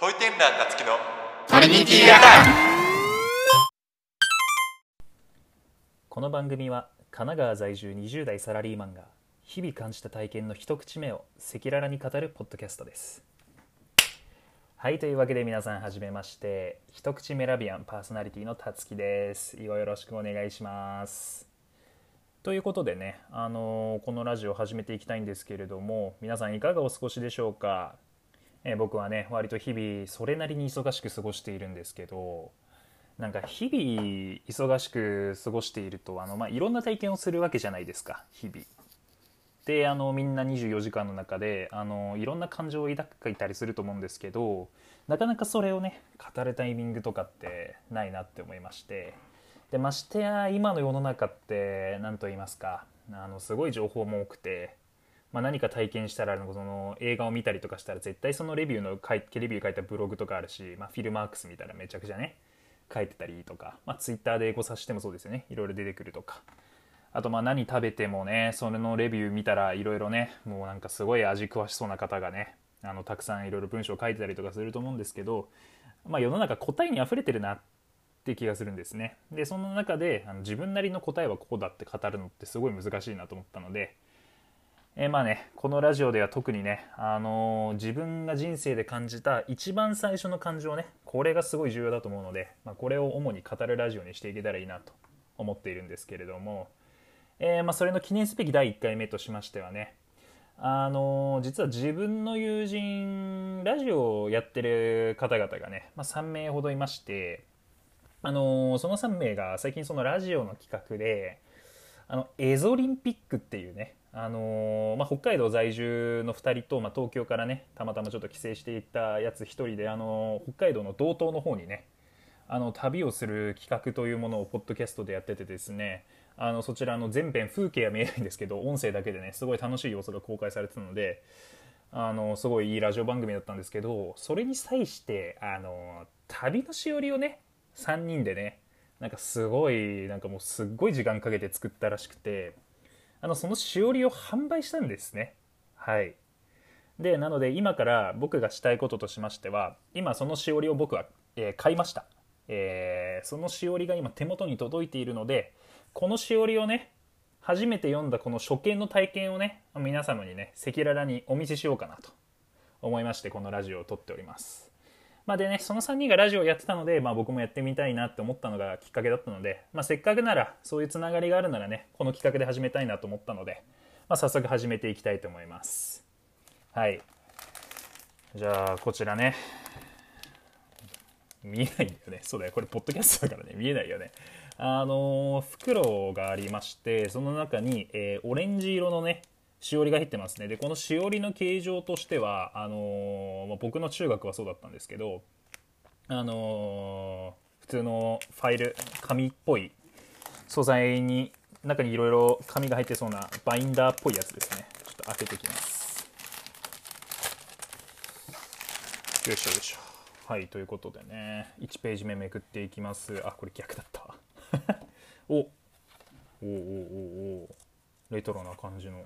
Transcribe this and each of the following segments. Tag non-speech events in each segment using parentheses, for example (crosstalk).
トイテンラーたつきのトリニティアタイこの番組は神奈川在住20代サラリーマンが日々感じた体験の一口目を赤裸々に語るポッドキャストです。はいというわけで皆さんはじめまして一口メラビアンパーソナリティのたつきです。よろしくお願いします。ということでね、あのーこのラジオを始めていきたいんですけれども皆さんいかがお過ごしでしょうか、え僕はね割と日々それなりに忙しく過ごしているんですけどなんか日々忙しく過ごしているとあの、まあ、いろんな体験をするわけじゃないですか日々。であのみんな24時間の中であのいろんな感情を抱いたりすると思うんですけどなかなかそれをね語るタイミングとかってないなって思いましてでましてや今の世の中って何と言いますかあのすごい情報も多くて、まあ、何か体験したらその映画を見たりとかしたら絶対そのレビューの書いレビュー書いたブログとかあるし、まあ、フィルマークス見たらめちゃくちゃね書いてたりとか、まあ、ツイッターでエゴサしてもそうですよね。いろいろ出てくるとか。あとまあ何食べてもねそれのレビュー見たらいろいろねもうなんかすごい味詳しそうな方がねあのたくさんいろいろ文章書いてたりとかすると思うんですけど、まあ、世の中答えに溢れてるなって気がするんですね。でその中であの自分なりの答えはここだって語るのってすごい難しいなと思ったのでえまあね、このラジオでは特にね、あのー自分が人生で感じた一番最初の感情ねこれがすごい重要だと思うので、まあ、これを主に語るラジオにしていけたらいいなと思っているんですけれども、えーまあ、それの記念すべき第1回目としましてはねあの実は自分の友人ラジオをやってる方々がね、まあ、3名ほどいまして、あのその3名が最近そのラジオの企画であのエゾリンピックっていうね、あのーまあ、北海道在住の2人と、まあ、東京からねたまたまちょっと帰省していったやつ1人で、あのー北海道の道東の方にねあの旅をする企画というものをポッドキャストでやっててですねあのそちらの全編風景は見えないんですけど音声だけでねすごい楽しい様子が公開されてたのであのすごいいいラジオ番組だったんですけどそれに際してあの旅のしおりをね3人でねなんかすごいなんかもうすっごい時間かけて作ったらしくてあのそのしおりを販売したんですね。はい。でなので今から僕がしたいこととしましては今そのしおりを僕は、えー買いました、えーそのしおりが今手元に届いているのでこのしおりをね初めて読んだこの初見の体験をね皆様にね赤裸々にお見せしようかなと思いましてこのラジオを撮っております。まあでね、その3人がラジオやってたので、まあ、僕もやってみたいなって思ったのがきっかけだったので、まあ、せっかくならそういうつながりがあるならねこの企画で始めたいなと思ったので、まあ、早速始めていきたいと思います。はい。じゃあこちらね。見えないんだよね。そうだよ。これポッドキャストだからね。見えないよね。あのー袋がありましてその中に、えーオレンジ色のねしおりが入ってますね。でこのしおりの形状としてはあのまあ僕の中学はそうだったんですけどあの普通のファイル紙っぽい素材に中にいろいろ紙が入ってそうなバインダーっぽいやつですね。ちょっと開けていきます。よいしょよいしょ。はいということでね1ページ目めくっていきます。あこれ逆だった。(laughs) おおおおおレトロな感じの。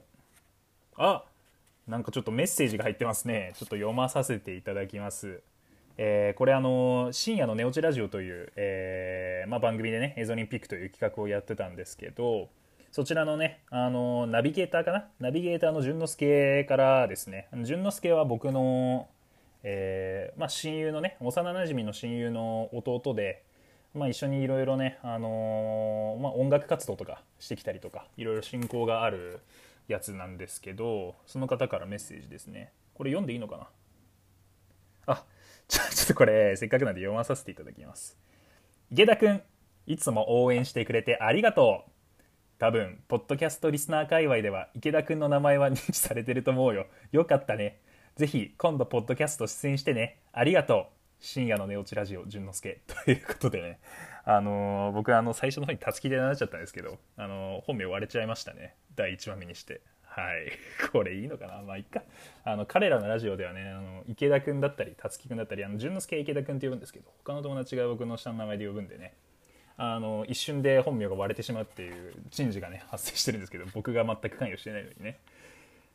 あなんかちょっとメッセージが入ってますね。ちょっと読まさせていただきます。えーこれあの深夜の寝落ちラジオという、えーまあ、番組でねエゾリンピックという企画をやってたんですけどそちらのねあのナビゲーターかな？ナビゲーターの淳之介からですね。淳之介は僕の、えーまあ、親友のね幼なじみの親友の弟で、まあ、一緒にいろいろね、あのまあ、音楽活動とかしてきたりとかいろいろ親交があるやつなんですけどその方からメッセージですね。これ読んでいいのかな？あ (laughs) ちょちょっとこれせっかくなんで読まさせていただきます。池田くんいつも応援してくれてありがとう。多分ポッドキャストリスナー界隈では池田くんの名前は認知されてると思うよ。よかったね。ぜひ今度ポッドキャスト出演してね。ありがとう。深夜の寝落ちラジオ淳之介。ということでね。あの僕あの最初の方にたつきでなっちゃったんですけど、あの本名割れちゃいましたね。第1話目にして。はい。(laughs) これいいのかな？まあいっか。あの彼らのラジオではねあの池田君だったりたつき君だったりあの淳之介池田君って呼ぶんですけど他の友達が僕の下の名前で呼ぶんでね。あの一瞬で本名が割れてしまうっていう珍事がね発生してるんですけど僕が全く関与してないのにね。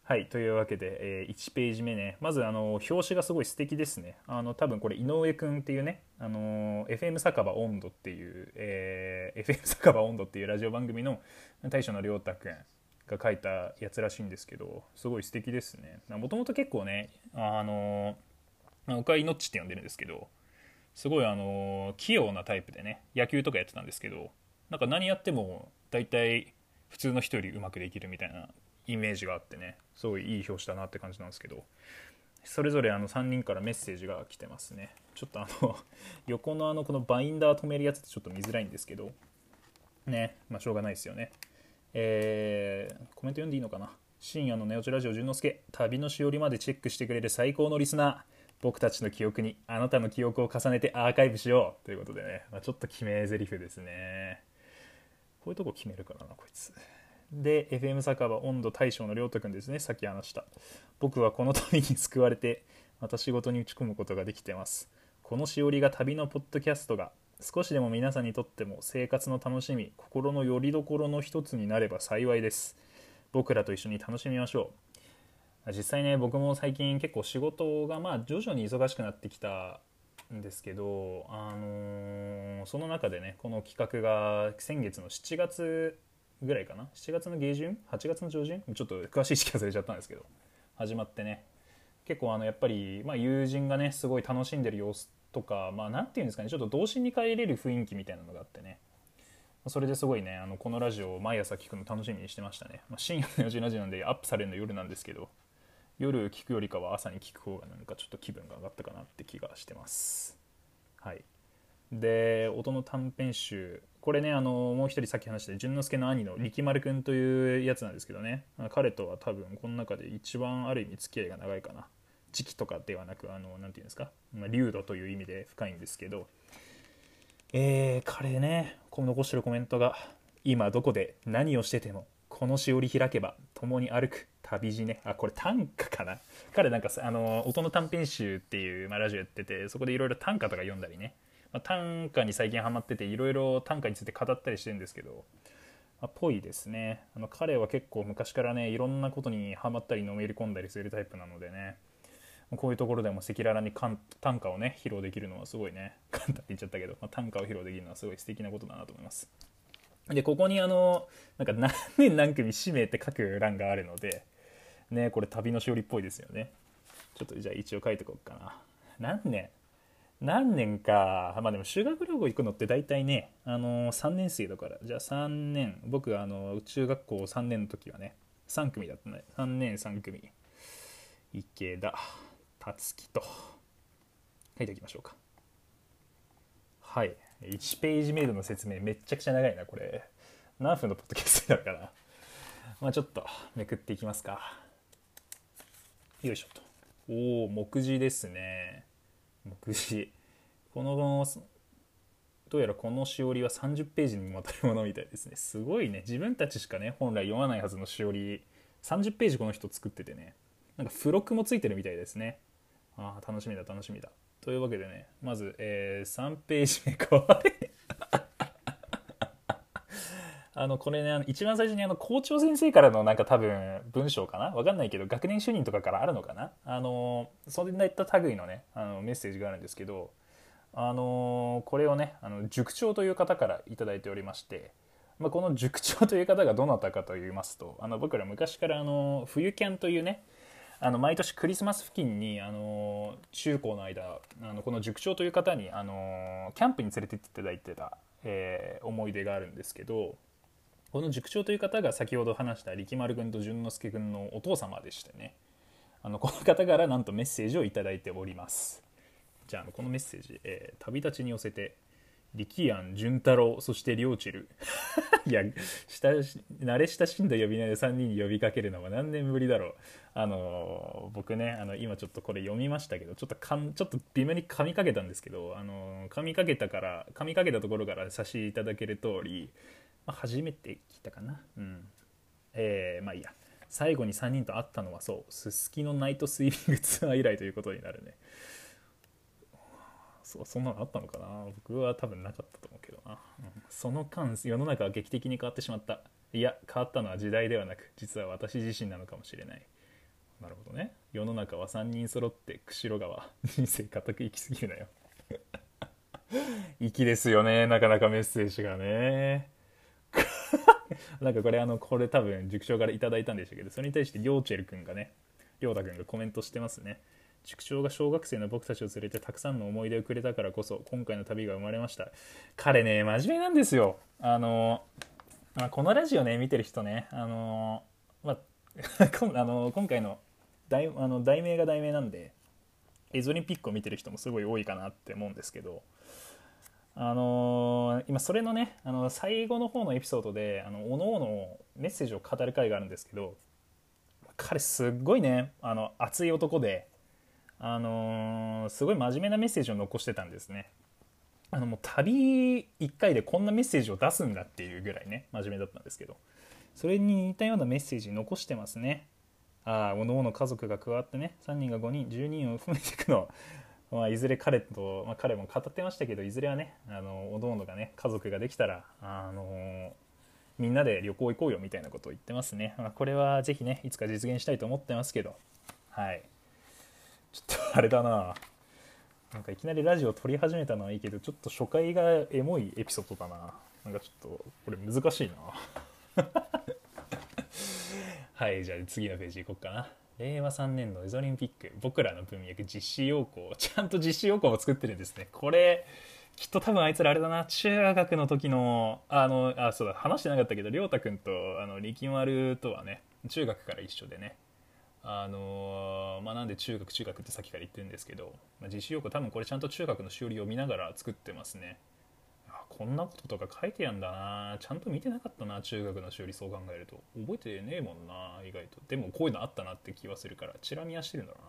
はいというわけで、えー、1ページ目ね。まずあの表紙がすごい素敵ですね。あの多分これ井上くんっていうねあの FM 酒場温度っていう、えー、(laughs) FM 酒場温度っていうラジオ番組の大将の亮太くんが書いたやつらしいんですけどすごい素敵ですね。もともと結構ねあの岡井のっちって呼んでるんですけどすごいあの器用なタイプでね野球とかやってたんですけどなんか何やっても大体普通の人よりうまくできるみたいなイメージがあってねすごいいい表紙だなって感じなんですけどそれぞれあの3人からメッセージが来てますね。ちょっとあの (laughs) 横のあのこのバインダー止めるやつってちょっと見づらいんですけどねまあしょうがないですよね。えー、コメント読んでいいのかな？深夜のネオチラジオ淳之介旅のしおりまでチェックしてくれる最高のリスナー。僕たちの記憶にあなたの記憶を重ねてアーカイブしよう。ということでね、まあ、ちょっと決め台詞ですね。こういうとこ決めるからなこいつ。で FM 酒場温度大将の亮太くんですね。さっき話した。僕はこの旅に救われてまた仕事に打ち込むことができてます。このしおりが旅のポッドキャストが少しでも皆さんにとっても生活の楽しみ心の拠り所の一つになれば幸いです。僕らと一緒に楽しみましょう。実際ね僕も最近結構仕事がまあ徐々に忙しくなってきたんですけど、あのー、その中でねこの企画が先月の7月ぐらいかな？7月の下旬？8月の上旬？ちょっと詳しい時期忘れちゃったんですけど。始まってね。結構あのやっぱり、まあ、友人がねすごい楽しんでる様子とかまあ何て言うんですかね？ちょっと童心に帰れる雰囲気みたいなのがあってね。それですごいねあのこのラジオを毎朝聞くの楽しみにしてましたね、まあ、深夜の4時ラジオなんでアップされるの夜なんですけど夜聞くよりかは朝に聞く方がなんかちょっと気分が上がったかなって気がしてます。はい。で音の短編集これねあのもう一人さっき話した淳之介の兄の力丸くんというやつなんですけどね。彼とは多分この中で一番ある意味付き合いが長いかな。時期とかではなくあの何て言うんですか、まあ、流度という意味で深いんですけど。えー、彼ねこの残してるコメントが今どこで何をしててもこのしおり開けば共に歩く旅路ね。あこれ短歌かな？彼なんかあの音の短編集っていう、まあ、ラジオやっててそこでいろいろ短歌とか読んだりね。まあ、短歌に最近ハマってていろいろ短歌について語ったりしてるんですけど、まあ、ぽいですね。あの彼は結構昔からねいろんなことにハマったりのめり込んだりするタイプなのでね。こういうところでも赤裸々に短歌をね披露できるのはすごいね。(laughs) 簡単って言っちゃったけど、まあ、短歌を披露できるのはすごい素敵なことだなと思います。でここにあのなんか何年何組氏名って書く欄があるのでねこれ旅のしおりっぽいですよね。ちょっとじゃあ一応書いてこうかな。何年何年か、まあでも修学旅行行くのって大体ね、あのー、3年生だから、じゃあ3年、僕あの、中学校3年の時はね、3組だったね。3年3組。池田、辰樹と、書いておきましょうか。はい。1ページメイドの説明めっちゃくちゃ長いな、これ。何分のポッドキャストになるかな。まあちょっとめくっていきますか。よいしょと。おお、目次ですね。目次この本どうやらこのしおりは30ページにもわたるものみたいですね。すごいね。自分たちしかね本来読まないはずのしおり30ページこの人作っててね。なんか付録もついてるみたいですね。ああ楽しみだ楽しみだ。というわけでねまず、えー、3ページ目。(laughs) かわいいあのこれね一番最初にあの校長先生からのなんか多分文章かな？わかんないけど学年主任とかからあるのかな？あのそんなった類のねあのメッセージがあるんですけどあのこれをねあの塾長という方から頂いておりまして、まあ、この塾長という方がどなたかと言いますとあの僕ら昔からあの冬キャンというねあの毎年クリスマス付近にあの中高の間あのこの塾長という方にあのキャンプに連れてっていただいてた、えー、思い出があるんですけどこの塾長という方が先ほど話した力丸君と淳之介君のお父様でしてね。あのこの方からなんとメッセージを頂いております。じゃあこのメッセージ、えー、旅立ちに寄せて力庵潤太郎そして両チル。(laughs) いや慣れ親しんだ呼び名で3人に呼びかけるのは何年ぶりだろう。あのー、僕ねあの今ちょっとこれ読みましたけどちょっとかんちょっと微妙に噛みかけたんですけど、あのー、噛みかけたから噛みかけたところから差しいただける通りまあ、初めて来たかな。うん。えー、まあいいや。最後に3人と会ったのはそうすすきのナイトスイミングツアー以来ということになるね。(laughs) そうそんなのあったのかな。僕は多分なかったと思うけどな、うん、その間世の中は劇的に変わってしまった。いや変わったのは時代ではなく実は私自身なのかもしれない。なるほどね。世の中は3人揃って釧路川人生固く生きすぎるなよ。(laughs) 粋ですよね。なかなかメッセージがね。(laughs) なんかこれあのこれ多分塾長から頂いたんでしたけどそれに対してりょうちぇるくんがねりょうたくんがコメントしてますね。塾長が小学生の僕たちを連れてたくさんの思い出をくれたからこそ今回の旅が生まれました。彼ね真面目なんですよ。あの、まあ、このラジオね見てる人ねあの、まあ、(laughs) あの今回の題あの題名が題名なんでエゾリンピックを見てる人もすごい多いかなって思うんですけどあのー、今それのねあの最後の方のエピソードであのおのおのメッセージを語る回があるんですけど彼すっごいねあの熱い男であのー、すごい真面目なメッセージを残してたんですね。あのもう旅1回でこんなメッセージを出すんだっていうぐらいね真面目だったんですけど。それに似たようなメッセージ残してますね。ああおのおの家族が加わってね3人が5人10人を含めていくの。まあ、いずれ彼と、まあ、彼も語ってましたけどいずれはねあのおのおのがね家族ができたらあの、みんなで旅行行こうよみたいなことを言ってますね、まあ、これはぜひねいつか実現したいと思ってますけど。はい。ちょっとあれだな。なんかいきなりラジオ撮り始めたのはいいけどちょっと初回がエモいエピソードだな。なんかちょっとこれ難しいな。(laughs) はいじゃあ次のページいこうかな。令和3年のエゾリンピック僕らの文脈実施要項ちゃんと実施要項も作ってるんですね。これきっと多分あいつらあれだな。中学の時のあのあそうだ話してなかったけど亮太君とあの力丸とはね中学から一緒でねあのまあ、なんで中学中学ってさっきから言ってるんですけど、まあ、実施要項多分これちゃんと中学のしおりを見ながら作ってますね。こんなこととか書いてやんだな。ちゃんと見てなかったな中学のしおりそう考えると。覚えてねえもんな意外と。でもこういうのあったなって気はするからチラ見はしてるんだろ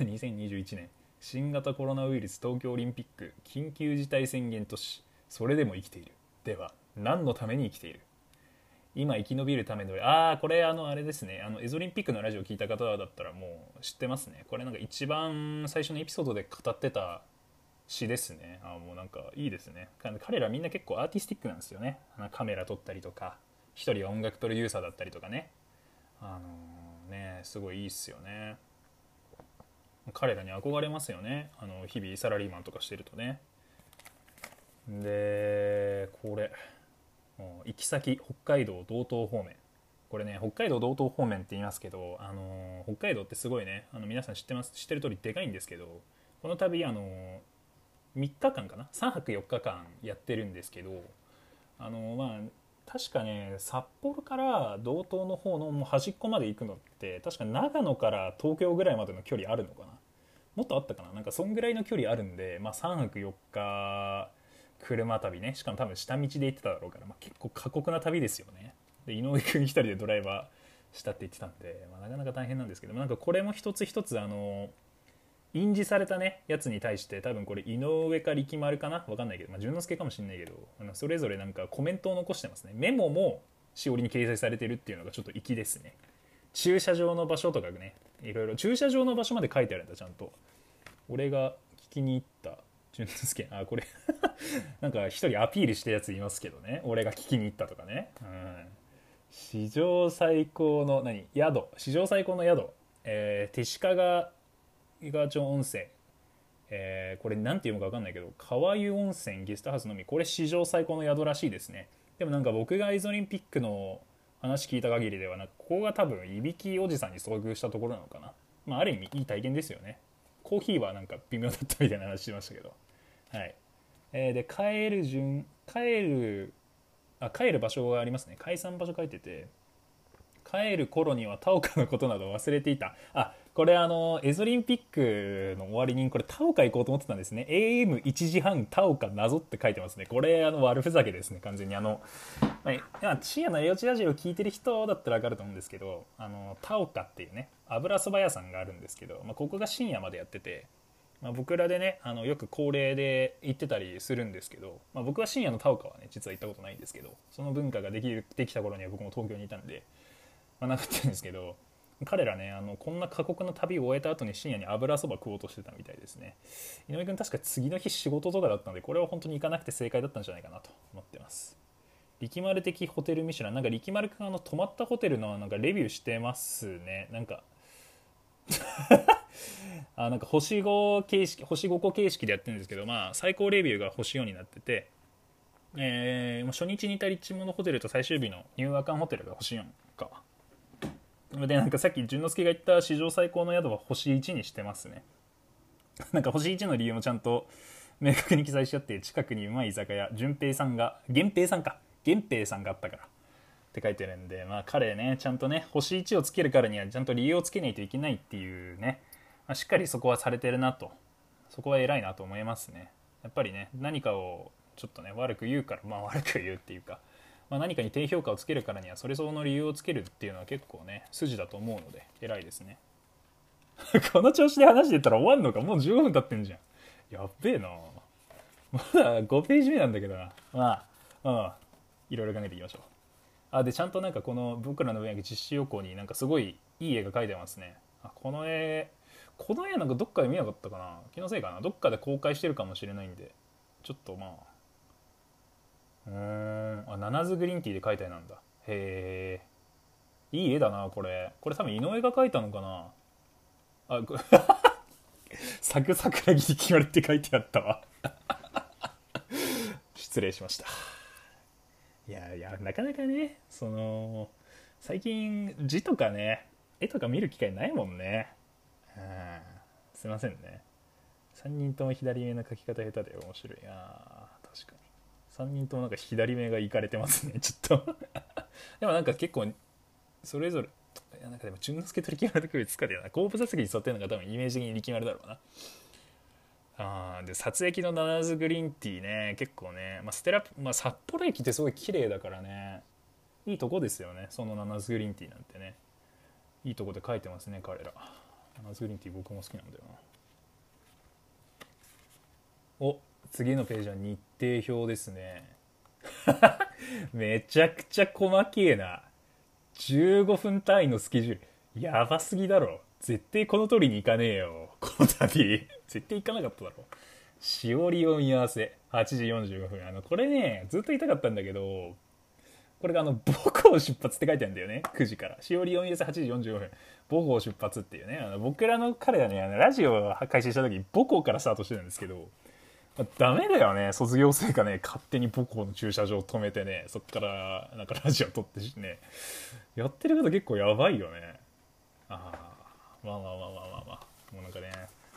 うな。(laughs) 2021年新型コロナウイルス東京オリンピック。緊急事態宣言都市。それでも生きている。では何のために生きている？今生き延びるためのああこれあのあれですね。あのエゾリンピックのラジオ聞いた方だったらもう知ってますね。これなんか一番最初のエピソードで語ってた詩ですね。あもうなんかいいですね。彼らみんな結構アーティスティックなんですよね。カメラ撮ったりとか一人は音楽プロデューサーだったりとかね。あのー、ねすごいいいっすよね。彼らに憧れますよね。あの日々サラリーマンとかしてるとね。でこれ行き先北海道道東方面。これね北海道道東方面って言いますけど、あの北海道ってすごいね。あの皆さん知ってます知ってる通りでかいんですけどこの度、あの3日間かな？3泊4日間やってるんですけどあのまあ確かね札幌から道東の方のもう端っこまで行くのって確か長野から東京ぐらいまでの距離あるのかな？もっとあったかな？なんかそんぐらいの距離あるんで、まあ、3泊4日車旅ね。しかも多分下道で行ってただろうから、まあ、結構過酷な旅ですよね。で井上君一人でドライバーしたって言ってたんで、まあ、なかなか大変なんですけどなんかこれも一つ一つあの印字されたねやつに対して多分これ井上か力丸かな？分かんないけど、まあ、淳之介かもしんないけどあのそれぞれなんかコメントを残してますね。メモもしおりに掲載されてるっていうのがちょっと粋ですね。駐車場の場所とかねいろいろ。駐車場の場所まで書いてあるんだちゃんと。俺が聞きに行った淳之介。あこれ (laughs) なんか一人アピールしたやついますけどね。俺が聞きに行ったとかね、うん、史上最高の何？宿。史上最高の宿、えー、手鹿伊賀町温泉。えー、これ何て読むか分かんないけど川湯温泉ゲストハウスのみ。これ史上最高の宿らしいですね。でもなんか僕がイゾリンピックの話聞いた限りではなここが多分いびきおじさんに遭遇したところなのかな。まあある意味いい体験ですよね。コーヒーはなんか微妙だったみたいな話しましたけど。はい。えー、で帰る順帰るあ帰る場所がありますね。解散場所書いてて帰る頃には田岡のことなど忘れていた。あこれあのエゾリンピックの終わりにこれ田岡行こうと思ってたんですね。AM1 時半田岡謎って書いてますね。これあの悪ふざけですね。完全に。あの、まあ、深夜のエオチラジオを聞いてる人だったら分かると思うんですけどあの田岡っていうね油そば屋さんがあるんですけど、まあ、ここが深夜までやっててまあ、僕らでねあのよく恒例で行ってたりするんですけど、まあ、僕は深夜の田岡はね実は行ったことないんですけどその文化ができるできた頃には僕も東京にいたんで、まあ、なかったんですけど彼らねあのこんな過酷な旅を終えた後に深夜に油そば食おうとしてたみたいですね。井上君確か次の日仕事とかだったのでこれは本当に行かなくて正解だったんじゃないかなと思ってます。力丸的ホテルミシュラン。なんか力丸君あの泊まったホテルのなんかレビューしてますね。なんか (laughs) あなんか星5形式星5個形式でやってるんですけど、まあ、最高レビューが星4になってて、えー、初日にいたリッチモンドホテルと最終日のニューアカンホテルが星4か。でなんかさっき淳之介が言った史上最高の宿は星1にしてますね。(laughs) なんか星1の理由もちゃんと明確に記載しちゃって近くにうまい居酒屋淳平さんが源平さんか。源平さんがあったから。って書いてるんでまあ彼ねちゃんとね星1をつけるからにはちゃんと理由をつけないといけないっていうね、まあ、しっかりそこはされてるなと。そこは偉いなと思いますね。やっぱりね何かをちょっとね悪く言うからまあ悪く言うっていうか、まあ、何かに低評価をつけるからにはそれ相応の理由をつけるっていうのは結構ね筋だと思うので偉いですね。(laughs) この調子で話してたら終わんのか？もう15分経ってんじゃん。やっべえな。まだ5ページ目なんだけどな。まあまあいろいろ考えていきましょう。あでちゃんとなんかこの僕らの分野実施予行になんかすごいいい絵が描いてますね。あこの絵この絵なんかどっかで見なかったかな？気のせいかな？どっかで公開してるかもしれないんで。ちょっとまあうんあナナズグリーンティーで描いた絵なんだ。へえいい絵だなこれ。これ多分井上が描いたのかな。あ (laughs) サクサクラギに決まりって書いてあったわ。(laughs) 失礼しました。いやいやなかなかねその最近字とかね絵とか見る機会ないもんね。うんすいませんね。3人とも左目の描き方下手で面白い。あ3人ともなんか左目がいかれてますね (laughs) ちょっと。(laughs) でもなんか結構それぞれいやなんかでも淳之介と力丸と区別つかでな。後部座席に座ってるのが多分イメージ的に力丸だろうな。あで撮影機のナナズグリーンティーね結構ね、まあ、ステラ、まあ、札幌駅ってすごい綺麗だからね。いいとこですよねそのナナズグリーンティーなんてね。いいとこで書いてますね彼ら。ナナズグリーンティー僕も好きなんだよな。お次のページは日程表ですね。(laughs) めちゃくちゃ細けえな。15分単位のスケジュール。やばすぎだろ。絶対この通りに行かねえよ。この旅絶対行かなかっただろ。しおりを見合わせ。8時45分。あのこれねずっと言いたかったんだけどこれがあの母校出発って書いてあるんだよね。9時から。しおりを見合わせ8時45分。母校出発っていうね。あの僕らの彼はねあのラジオを開始した時母校からスタートしてたんですけどダメだよね。卒業生がね勝手に母校の駐車場を止めてねそっからなんかラジオ撮ってしね。やってること結構やばいよね。ああまあまあまあまあまあまあ。もうなんかね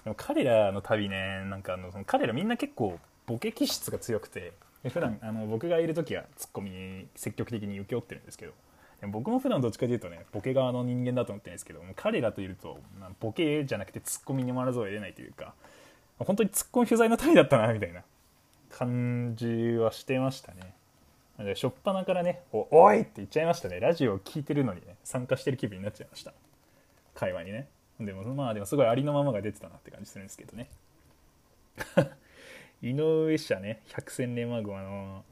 でも彼らの旅ねなんかあのその彼らみんな結構ボケ気質が強くて普段あの僕がいる時はツッコミに積極的に請け負ってるんですけどでも僕も普段どっちかというとねボケ側の人間だと思ってるんですけど彼らといると、まあ、ボケじゃなくてツッコミに回らざるを得ないというか本当にツッコミ不在の旅だったなみたいな。感じはしてましたね。なので初っ端からねお「い!」って言っちゃいましたね。ラジオを聴いてるのにね参加してる気分になっちゃいました。会話にね。でもまあでもすごいありのままが出てたなって感じするんですけどね。(laughs) 井上社ね百戦錬磨号あの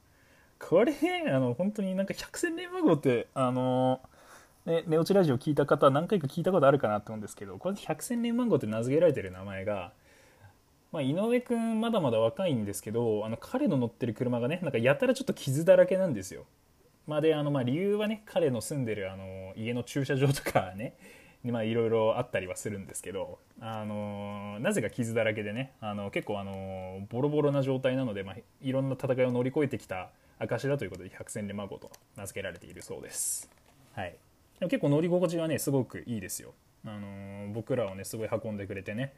これあの本当になんか百戦錬磨号ってあのね、ネオチラジオ聞いた方は何回か聞いたことあるかなと思うんですけどこれ百戦錬磨号って名付けられてる名前がまあ、井上くんまだまだ若いんですけどあの彼の乗ってる車がねなんかやたらちょっと傷だらけなんですよ。まあ、であのまあ理由はね彼の住んでるあの家の駐車場とかねいろいろあったりはするんですけど、あのなぜか傷だらけでねあの結構あのボロボロな状態なので、まあ、いろんな戦いを乗り越えてきた証だということで百戦錬磨号と名付けられているそうです。はい、でも結構乗り心地はねすごくいいですよ。あの僕らをねすごい運んでくれてね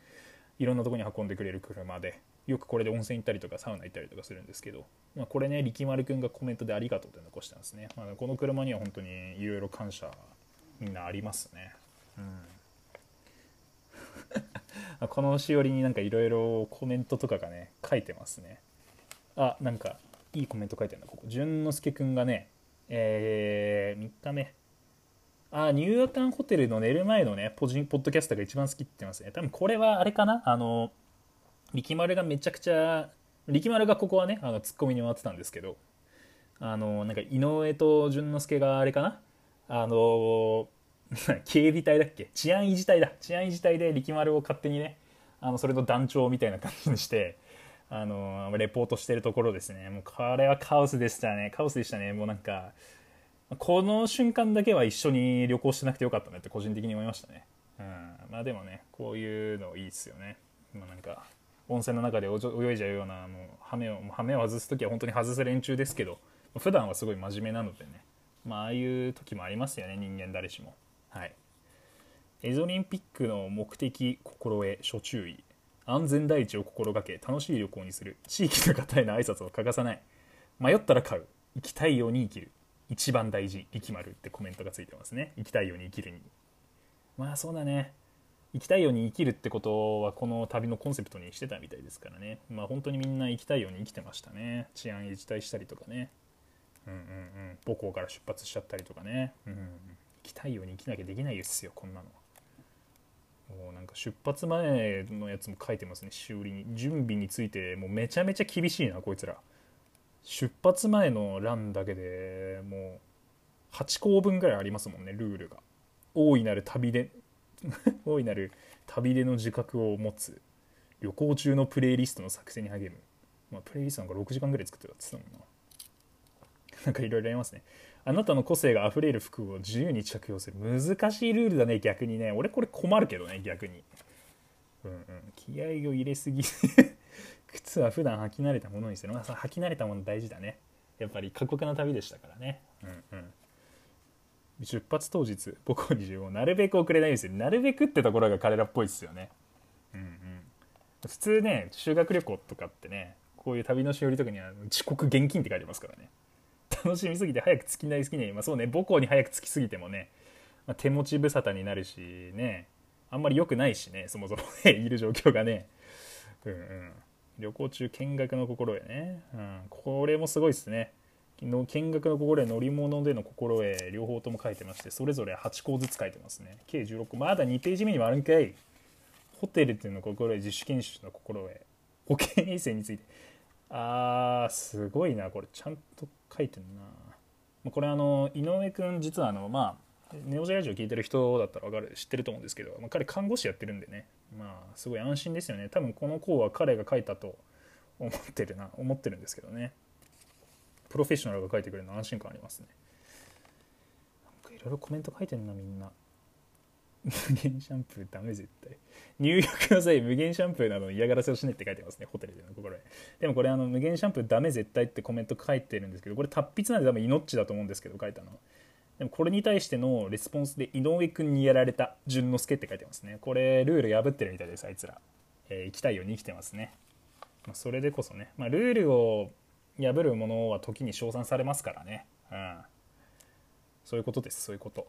いろんなとこに運んでくれる車でよくこれで温泉行ったりとかサウナ行ったりとかするんですけど、まあ、これね力丸くんがコメントでありがとうって残したんですね、まあ、この車には本当にいろいろ感謝みんなありますね。うん。(laughs) このしおりになんかいろいろコメントとかがね書いてますね。あなんかいいコメント書いてるんだここ。淳之介くんがねえー、3日目。あニューアカンホテルの寝る前のねポジポッドキャスターが一番好きって言ってますね。多分これはあれかな？あの力丸がめちゃくちゃ力丸がここはねあのツッコミに回ってたんですけど。あのなんか井上と淳之介があれかな？あの (laughs) 警備隊だっけ？治安維持隊だ。治安維持隊で力丸を勝手にねあのそれの団長みたいな感じにしてあのレポートしてるところですね。もうこれはカオスでしたね。カオスでしたね。もうなんかこの瞬間だけは一緒に旅行してなくてよかったねって個人的に思いましたね。うん。まあでもねこういうのいいっすよね。まあなんか温泉の中で泳いじゃうようなもう羽目を羽目を外す時は本当に外す連中ですけど普段はすごい真面目なのでね。まあああいう時もありますよね人間誰しも。はい。エゾリンピックの目的心得諸注意。安全第一を心がけ楽しい旅行にする。地域の方への挨拶を欠かさない。迷ったら買う。生きたいように生きる。一番大事力丸ってコメントがついてますね。生きたいように生きるに。まあそうだね。生きたいように生きるってことはこの旅のコンセプトにしてたみたいですからね。まあ本当にみんな生きたいように生きてましたね。治安維持退したりとかね。うんうんうん。母校から出発しちゃったりとかね、うん、うん、生きたいように生きなきゃできないですよこんなの。もうなんか出発前のやつも書いてますね。修理に。準備についてもうめちゃめちゃ厳しいなこいつら。出発前の欄だけでもう8項分ぐらいありますもんねルールが。大いなる旅で (laughs) 大いなる旅での自覚を持つ旅行中のプレイリストの作成に励む、まあ、プレイリストなんか6時間ぐらい作ってたって言ってたもんな。なんかいろいろありますね。あなたの個性があふれる服を自由に着用する。難しいルールだね逆にね。俺これ困るけどね逆に。うんうん。気合を入れすぎ。靴は普段履き慣れたものにする。まあ履き慣れたもの大事だね。やっぱり過酷な旅でしたからね。うんうん。出発当日母校に15なるべく遅れないですよなるべくってところが彼らっぽいですよね。うんうん。普通ね修学旅行とかってねこういう旅のしおりとかには遅刻厳禁って書いてますからね。楽しみすぎて早く着きない好きにまあそうね母校に早く着きすぎてもね、まあ、手持ち無沙汰になるしねあんまり良くないしねそもそもねいる状況がね。うんうん。旅行中見学の心得ね、うん、これもすごいですね。の見学の心得乗り物での心得両方とも書いてましてそれぞれ8項ずつ書いてますね。計16個まだ2ページ目にもあるんかい。ホテルっていうの心得自主研修の心得。保健衛生について。あーすごいなこれ。ちゃんと書いてるな。これあの井上君実はあのまあネオジャラジオ聞いてる人だったら分かる知ってると思うんですけど、まあ、彼看護師やってるんでね。まあすごい安心ですよね。多分この項は彼が書いたと思ってるな思ってるんですけどね。プロフェッショナルが書いてくれるの安心感ありますね。なんかいろいろコメント書いてんなみんな。無限シャンプーダメ絶対。入浴の際無限シャンプーなどの嫌がらせをしねって書いてますねホテルでの心得。でもこれあの無限シャンプーダメ絶対ってコメント書いてるんですけどこれ達筆なんで多分イノッチだと思うんですけど書いたの。でもこれに対してのレスポンスで井上君にやられた淳之介って書いてますね。これルール破ってるみたいですあいつら、えー、生きたいように生きてますね、まあ、それでこそね、まあ、ルールを破るものは時に称賛されますからね。うん。そういうことですそういうこと。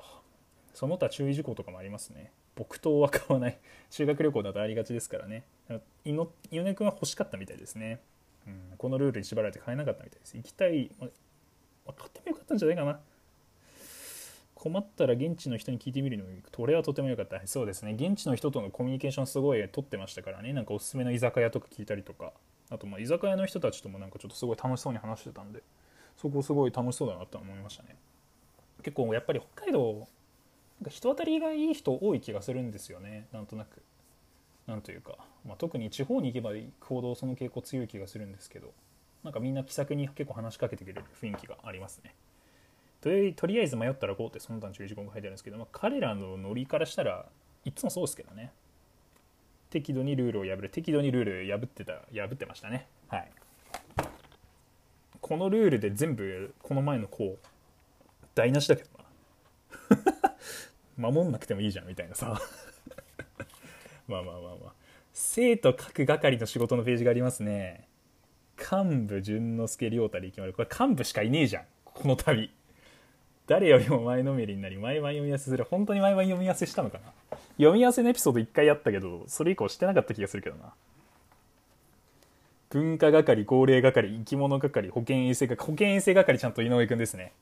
その他注意事項とかもありますね。木刀は買わない。(laughs) 修学旅行だとありがちですからね。井上君は欲しかったみたいですね、うん、このルールに縛られて買えなかったみたいです。行きたい、まあ、買ってもよかったんじゃないかな。困ったら現地の人に聞いてみるのもこれはとても良かった。そうですね。現地の人とのコミュニケーションすごい取ってましたからね。なんかおすすめの居酒屋とか聞いたりとか。あとまあ居酒屋の人たちともなんかちょっとすごい楽しそうに話してたんで。そこすごい楽しそうだなと思いましたね。結構やっぱり北海道なんか人当たりがいい人多い気がするんですよね。なんとなく。なんというか、まあ、特に地方に行けば行くほどその傾向強い気がするんですけど。なんかみんな気さくに結構話しかけてくれる雰囲気がありますね。とりあえず迷ったらこうってその他の注意事項が書いてあるんですけど、まあ、彼らのノリからしたらいつもそうですけどね。適度にルールを破る適度にルール破ってた破ってましたね。はい。このルールで全部この前のこう台無しだけどな。(laughs) 守んなくてもいいじゃんみたいなさ。(laughs) まあまあまあまあ。生徒各係の仕事のページがありますね。幹部淳之介亮太で決まる。これ幹部しかいねえじゃん。この旅誰よりも前のめりになり毎晩読み合わせする本当に毎晩読み合わせしたのかな？読み合わせのエピソード1回やったけどそれ以降してなかった気がするけどな。文化係高齢係生き物係保健衛生係保健衛生係ちゃんと井上くんですね。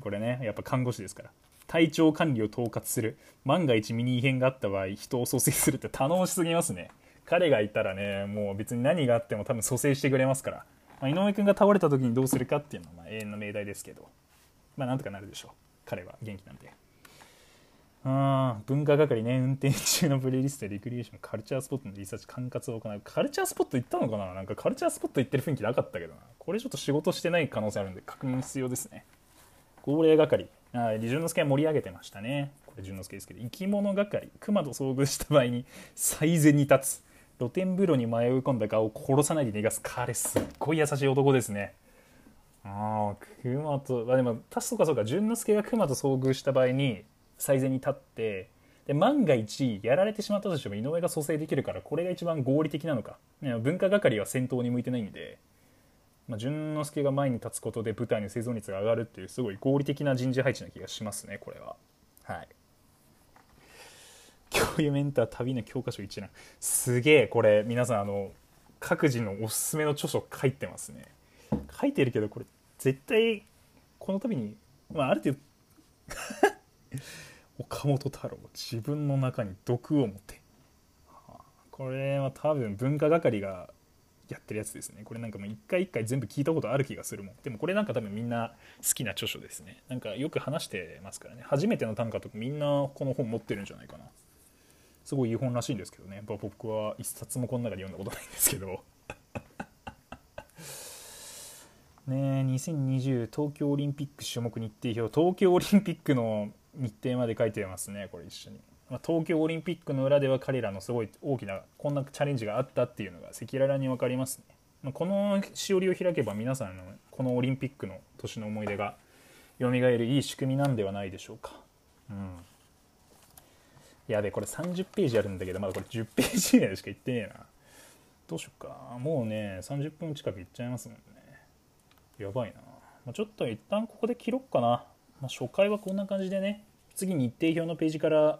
これねやっぱ看護師ですから。体調管理を統括する。万が一身に異変があった場合人を蘇生するって頼もしすぎますね。彼がいたらねもう別に何があっても多分蘇生してくれますから、まあ、井上君が倒れた時にどうするかっていうのはま永遠の命題ですけど。まあなんとかなるでしょう。彼は元気なんで。あ文化係ね運転中のプレイリストでリクリエーションカルチャースポットのリサーチ管轄を行う。カルチャースポット行ったのかな？なんかカルチャースポット行ってる雰囲気なかったけどな。これちょっと仕事してない可能性あるんで確認必要ですね。高齢係。あ李淳之介は盛り上げてましたね。これ淳之介ですけど生き物係。熊と遭遇した場合に最善に立つ。露天風呂に迷い込んだ顔を殺さないで逃がす。彼すっごい優しい男ですね。ああ熊とまあでもたそうかそうか淳之介が熊と遭遇した場合に最善に立ってで万が一やられてしまったとしても井上が蘇生できるからこれが一番合理的なのか、ね、文化係は戦闘に向いてないんで、まあ、淳之介が前に立つことで舞台の生存率が上がるっていうすごい合理的な人事配置な気がしますねこれは。はい。共有メンター旅の教科書一覧。すげえこれ皆さんあの各自のおすすめの著書書いてますね。書いてるけどこれ絶対この度に、まあ、ある程度 (laughs) 岡本太郎自分の中に毒を持て。これは多分文化係がやってるやつですね。これなんかもう一回一回全部聞いたことある気がするもん。でもこれなんか多分みんな好きな著書ですね。なんかよく話してますからね。初めての短歌とかみんなこの本持ってるんじゃないかな。すごいいい本らしいんですけどね。僕は一冊もこの中で読んだことないんですけど。ね。2020東京オリンピック種目日程表。東京オリンピックの日程まで書いてますねこれ一緒に、まあ、東京オリンピックの裏では彼らのすごい大きなこんなチャレンジがあったっていうのが赤裸々に分かりますね、まあ、このしおりを開けば皆さんのこのオリンピックの年の思い出が蘇るいい仕組みなんではないでしょうか。うん。やべこれ30ページあるんだけどまだこれ10ページぐらいしか言ってねえな。どうしよっか。もうね30分近くいっちゃいますもんね。やばいな、まあ、ちょっと一旦ここで切ろっかな、まあ、初回はこんな感じでね。次日程表のページから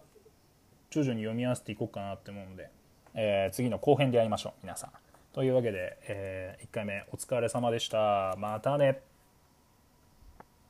徐々に読み合わせていこうかなって思うので、えー、次の後編で会いましょう皆さん。というわけで、えー、1回目お疲れ様でした。またね。